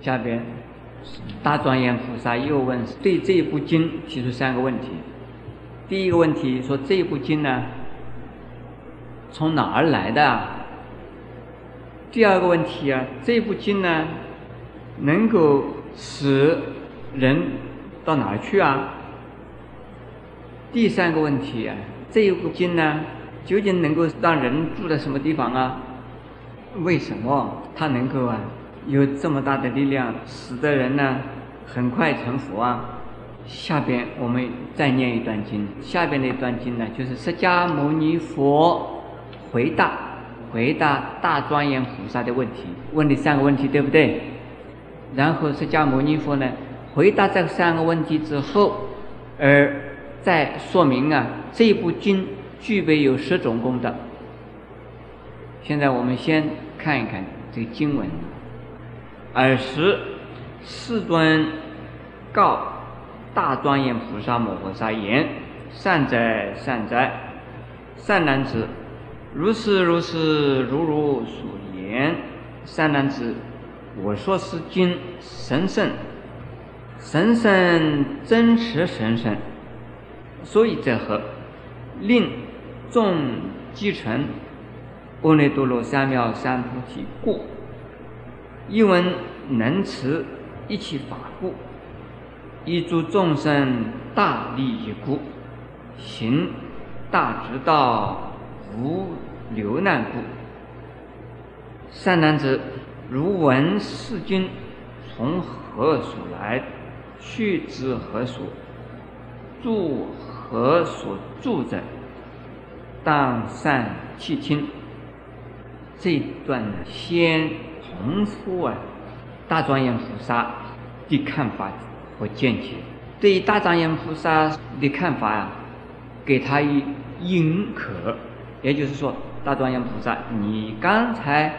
下边大庄严菩萨又问，对这一部经提出三个问题。第一个问题说这一部经呢，从哪儿来的？第二个问题啊，这部经呢，能够使人到哪儿去啊？第三个问题啊，这一部经呢，究竟能够让人住在什么地方啊？为什么它能够啊有这么大的力量，使得人呢很快成佛啊？下边我们再念一段经，下边那段经呢，就是释迦牟尼佛回答。回答大庄严菩萨的问题，问的三个问题，对不对？然后释迦牟尼佛呢，回答这三个问题之后，而再说明啊，这部经具备有十种功德。现在我们先看一看这个经文。尔时，世尊告大庄严菩萨摩诃萨言：“善哉，善哉，善男子。”如是如是，如如所言，善男子，我说是经神圣，神圣真实神圣，所以者何？令众继承阿耨多罗三藐三菩提故，一闻能持一切法故，一诸众生大利益故，行大直道。无流难故，善男子，如闻是经从何所来，去之何所，住何所住者，当善弃听。这段呢，先重复啊，大庄严菩萨的看法和见解。对于大庄严菩萨的看法啊，给他以认可。也就是说，大庄严菩萨，你刚才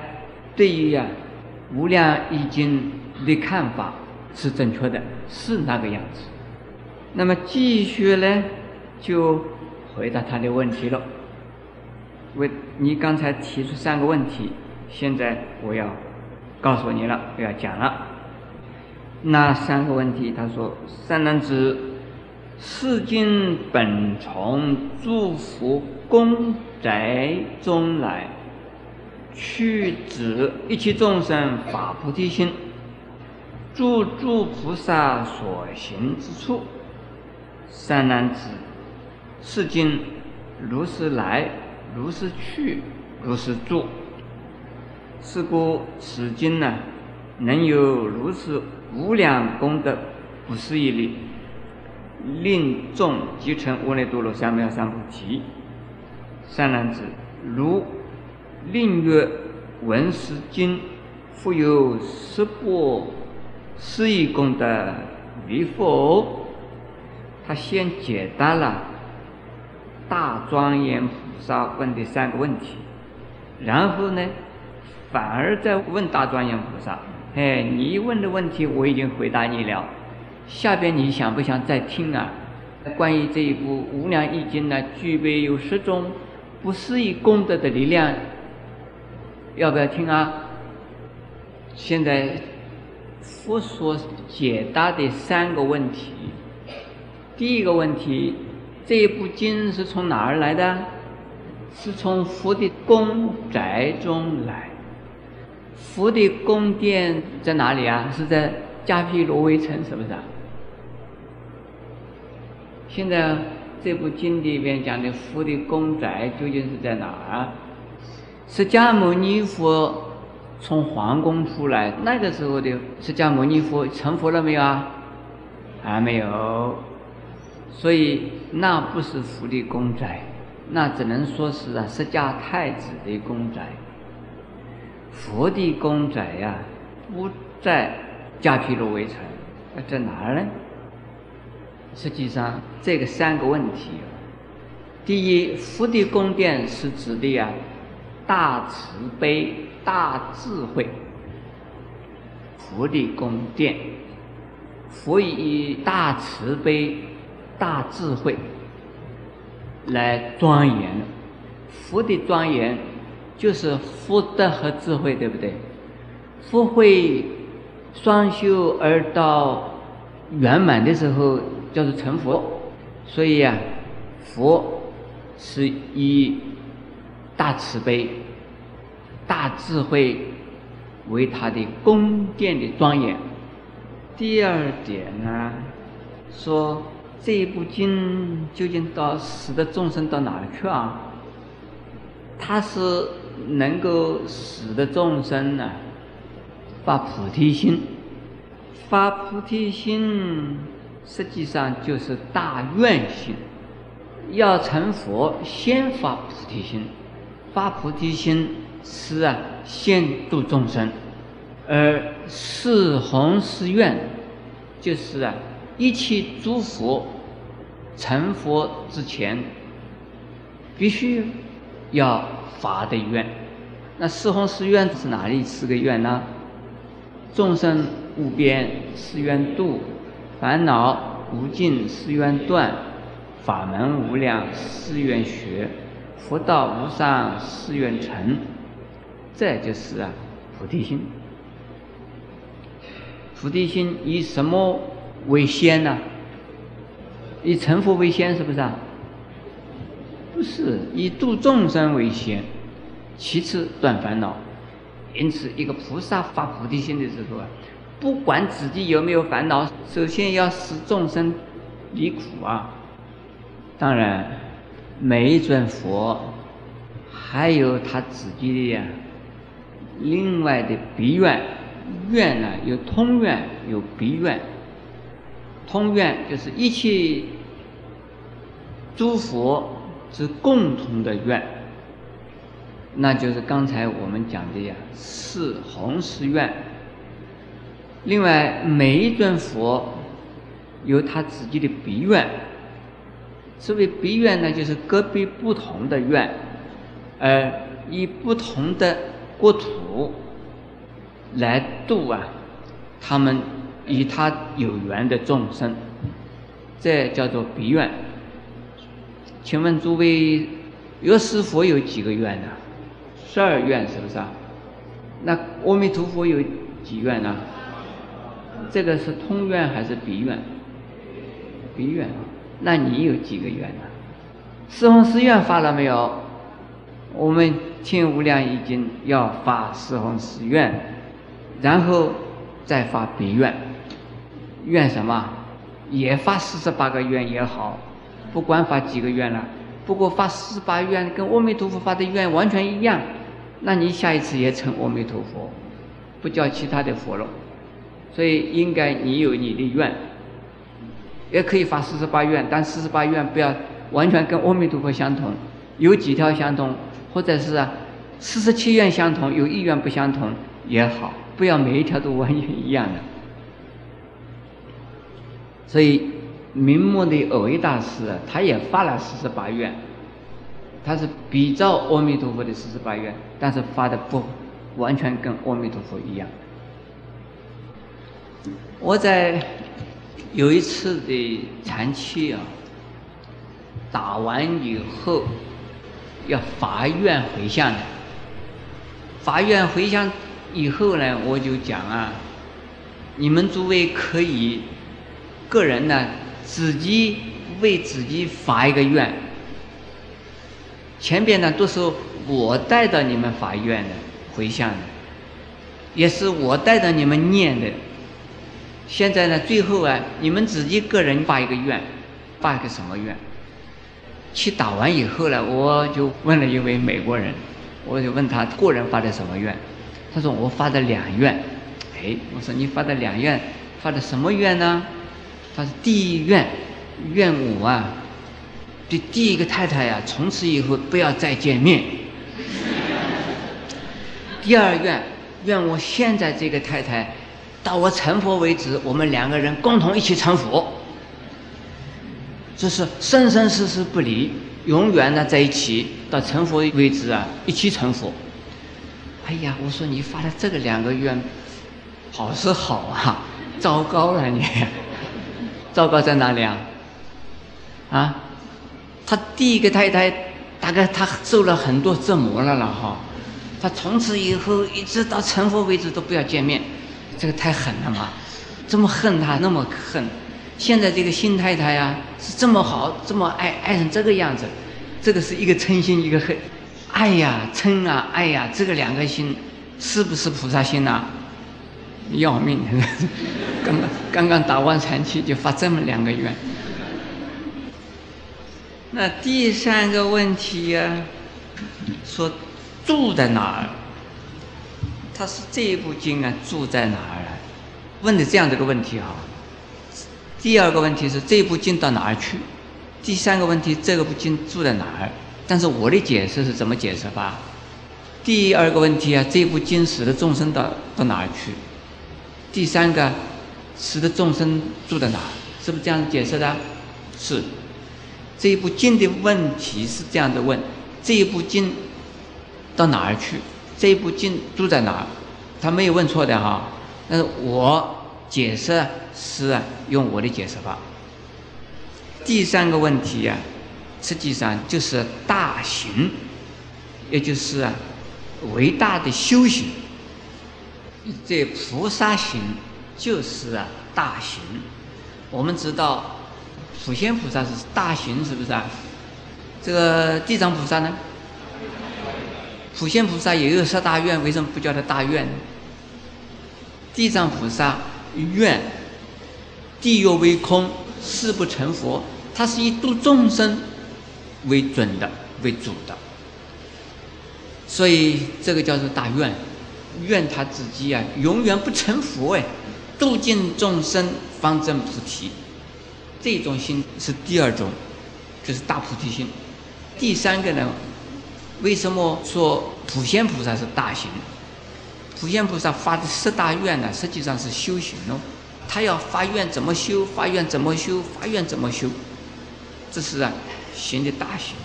对于呀《无量易经》的看法是正确的，是那个样子。那么继续呢，就回答他的问题了。为你刚才提出三个问题，现在我要告诉你了，不要讲了。那三个问题，他说：三男子，世经本从诸佛功。宅中来，去指一切众生法菩提心，住诸菩萨所行之处。善男子，是经如是来，如是去，如是住。是故此经呢，能有如此无量功德，不思议力，令众集成阿耨多罗三藐三菩提。善男子，如令曰闻是经，复有十波十亿功德与否？他先解答了大庄严菩萨问的三个问题，然后呢，反而在问大庄严菩萨：“哎，你问的问题我已经回答你了，下边你想不想再听啊？关于这一部《无量易经》呢，具备有十种。”不是以功德的力量，要不要听啊？现在佛所解答的三个问题，第一个问题，这一部经是从哪儿来的？是从佛的宫宅中来。佛的宫殿在哪里啊？是在迦毗罗卫城，是不是啊？现在。这部经里边讲的佛的宫宅究竟是在哪儿？释迦牟尼佛从皇宫出来，那个时候的释迦牟尼佛成佛了没有啊？还没有，所以那不是佛的宫宅，那只能说是啊释迦太子的宫宅。佛的宫宅呀，不在迦毗罗围城，那在哪儿呢？实际上，这个三个问题，第一，佛的宫殿是指的呀，大慈悲、大智慧。佛的宫殿，佛以大慈悲、大智慧来庄严。佛的庄严就是福德和智慧，对不对？福慧双修而到圆满的时候，叫做成佛。所以啊，佛是以大慈悲、大智慧为他的宫殿的庄严。第二点呢，说这部经究竟到使得众生到哪里去啊？它是能够使得众生呢发菩提心，发菩提心实际上就是大愿心。要成佛，先发菩提心，发菩提心是啊，先度众生，而四弘誓愿就是啊，一切诸佛成佛之前必须。要发的愿，那四弘誓愿是哪里四个愿呢？众生无边誓愿度，烦恼无尽誓愿断，法门无量誓愿学，佛道无上誓愿成。这就是啊菩提心。菩提心以什么为先呢？以成佛为先，是不是啊？不是以度众生为先，其次断烦恼。因此，一个菩萨发菩提心的时候啊，不管自己有没有烦恼，首先要使众生离苦啊。当然，每一尊佛还有他自己的呀，另外的别愿，愿呢有通愿有别愿。通愿就是一切诸佛。是共同的愿，那就是刚才我们讲的呀，四弘誓愿。另外，每一尊佛有他自己的别愿，所谓别愿呢，就是个别不同的愿，而以不同的国土来度啊，他们与他有缘的众生，这叫做别愿。请问诸位，药师佛有几个愿呢？十二愿是不是啊？那阿弥陀佛有几愿呢？这个是通愿还是别愿？别愿。那你有几个愿呢？四弘誓愿发了没有？我们听无量易经要发四弘誓愿，然后再发别愿。愿什么？也发四十八个愿也好。不管发几个愿了，不过发四十八愿跟阿弥陀佛发的愿完全一样，那你下一次也成阿弥陀佛，不叫其他的佛了。所以应该你有你的愿，也可以发四十八愿，但四十八愿不要完全跟阿弥陀佛相同，有几条相同，或者是四十七愿相同，有一愿不相同也好，不要每一条都完全一样的。所以。明末的偶一大师，他也发了四十八愿，他是比照阿弥陀佛的四十八愿，但是发的不完全跟阿弥陀佛一样。我在有一次的禅期啊，打完以后要发愿回向的，发愿回向以后呢，我就讲啊，你们诸位可以个人呢。自己为自己发一个愿，前边呢都是我带着你们发愿的回向的，也是我带着你们念的。现在呢，最后啊，你们自己个人发一个愿，发一个什么愿？去打完以后呢，我就问了一位美国人，我就问他个人发的什么愿？他说我发的两愿。哎，我说你发的两愿，发的什么愿呢？他是第一愿，愿我啊，对第一个太太呀，从此以后不要再见面。第二愿，愿我现在这个太太，到我成佛为止，我们两个人共同一起成佛。这是生生世世不离，永远的在一起，到成佛为止啊，一起成佛。哎呀，我说你发的这个两个愿，好是好啊，糟糕了你。糟糕在哪里啊？啊，他第一个太太大概他受了很多折磨了了哈，他从此以后一直到成佛为止都不要见面，这个太狠了嘛，这么恨他那么恨，现在这个新太太呀是这么好，这么爱爱成这个样子，这个是一个嗔心，一个恨，爱呀嗔啊爱呀，这个两个心是不是菩萨心呐？要命！刚刚刚打完禅期就发这么两个愿。那第三个问题呀，说住在哪儿？他是这一部经啊，住在哪儿？问的这样的一个问题哈。第二个问题是这部经到哪儿去？第三个问题这个部经住在哪儿？但是我的解释是怎么解释吧？第二个问题啊，这部经使的众生到到哪儿去？第三个，使得众生住在哪？是不是这样解释的？是。这一部经的问题是这样的问：这一部经到哪儿去？这一部经住在哪儿？他没有问错的哈。但是我解释是用我的解释法。第三个问题呀，实际上就是大行，也就是啊伟大的修行。这菩萨行就是啊大行。我们知道。普贤菩萨是大行，是不是啊？这个地藏菩萨呢？普贤菩萨也有十大愿，为什么不叫他大愿呢？地藏菩萨愿地狱为空，誓不成佛。他是以度众生为准的，为主的。所以这个叫做大愿，愿他自己啊，永远不成佛哎，度尽众生方证菩提。这种心是第二种，就是大菩提心。第三个呢，为什么说普贤菩萨是大行？普贤菩萨发的十大愿呢，实际上是修行哦。他要发愿怎么修？发愿怎么修？发愿怎么修？这是啊，行的大行。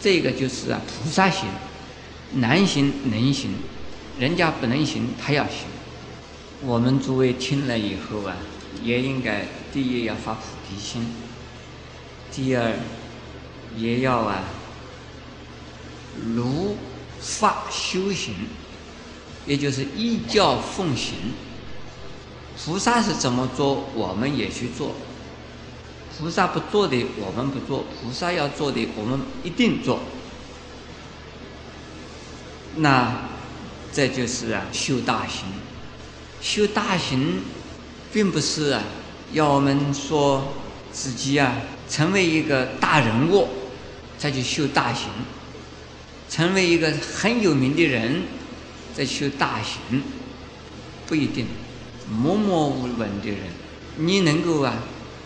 这个就是啊，菩萨行，难行能行，人家不能行，他要行。我们诸位听了以后啊，也应该第一要发菩。提心，第二也要啊，如法修行，也就是依教奉行。菩萨是怎么做，我们也去做；菩萨不做的，我们不做；菩萨要做的，我们一定做。那这就是啊，修大行。修大行，并不是啊。要我们说自己啊，成为一个大人物，再去修大行；成为一个很有名的人，再修大行，不一定。默默无闻的人，你能够啊，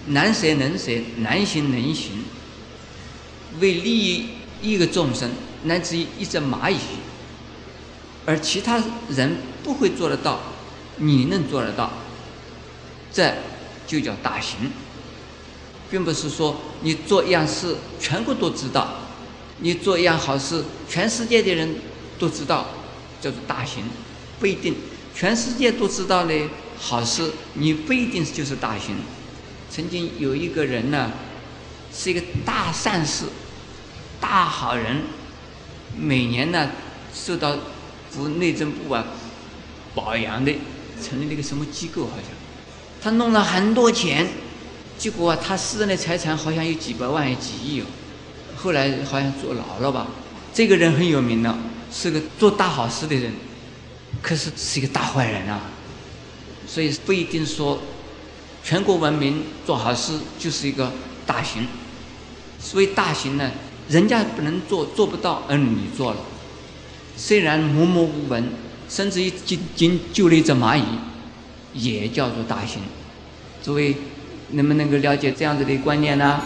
难舍能舍，难行能行，为利益一个众生，乃至于一只蚂蚁，而其他人不会做得到，你能做得到，这。就叫大行，并不是说你做一样事全国都知道，你做一样好事全世界的人都知道，叫做大行，不一定。全世界都知道的好事，你不一定就是大行。曾经有一个人呢，是一个大善事、大好人，每年呢受到府内政部啊保养的，成立了一个什么机构好像。他弄了很多钱，结果啊他私人的财产好像有几百万、有几亿哦。后来好像坐牢了吧？这个人很有名的，是个做大好事的人，可是是一个大坏人啊。所以不一定说全国文明做好事就是一个大行。所谓大行呢，人家不能做，做不到，而你做了，虽然默默无闻，甚至于仅仅救了一只蚂蚁。也叫做大行，诸位能不能够了解这样子的观念呢？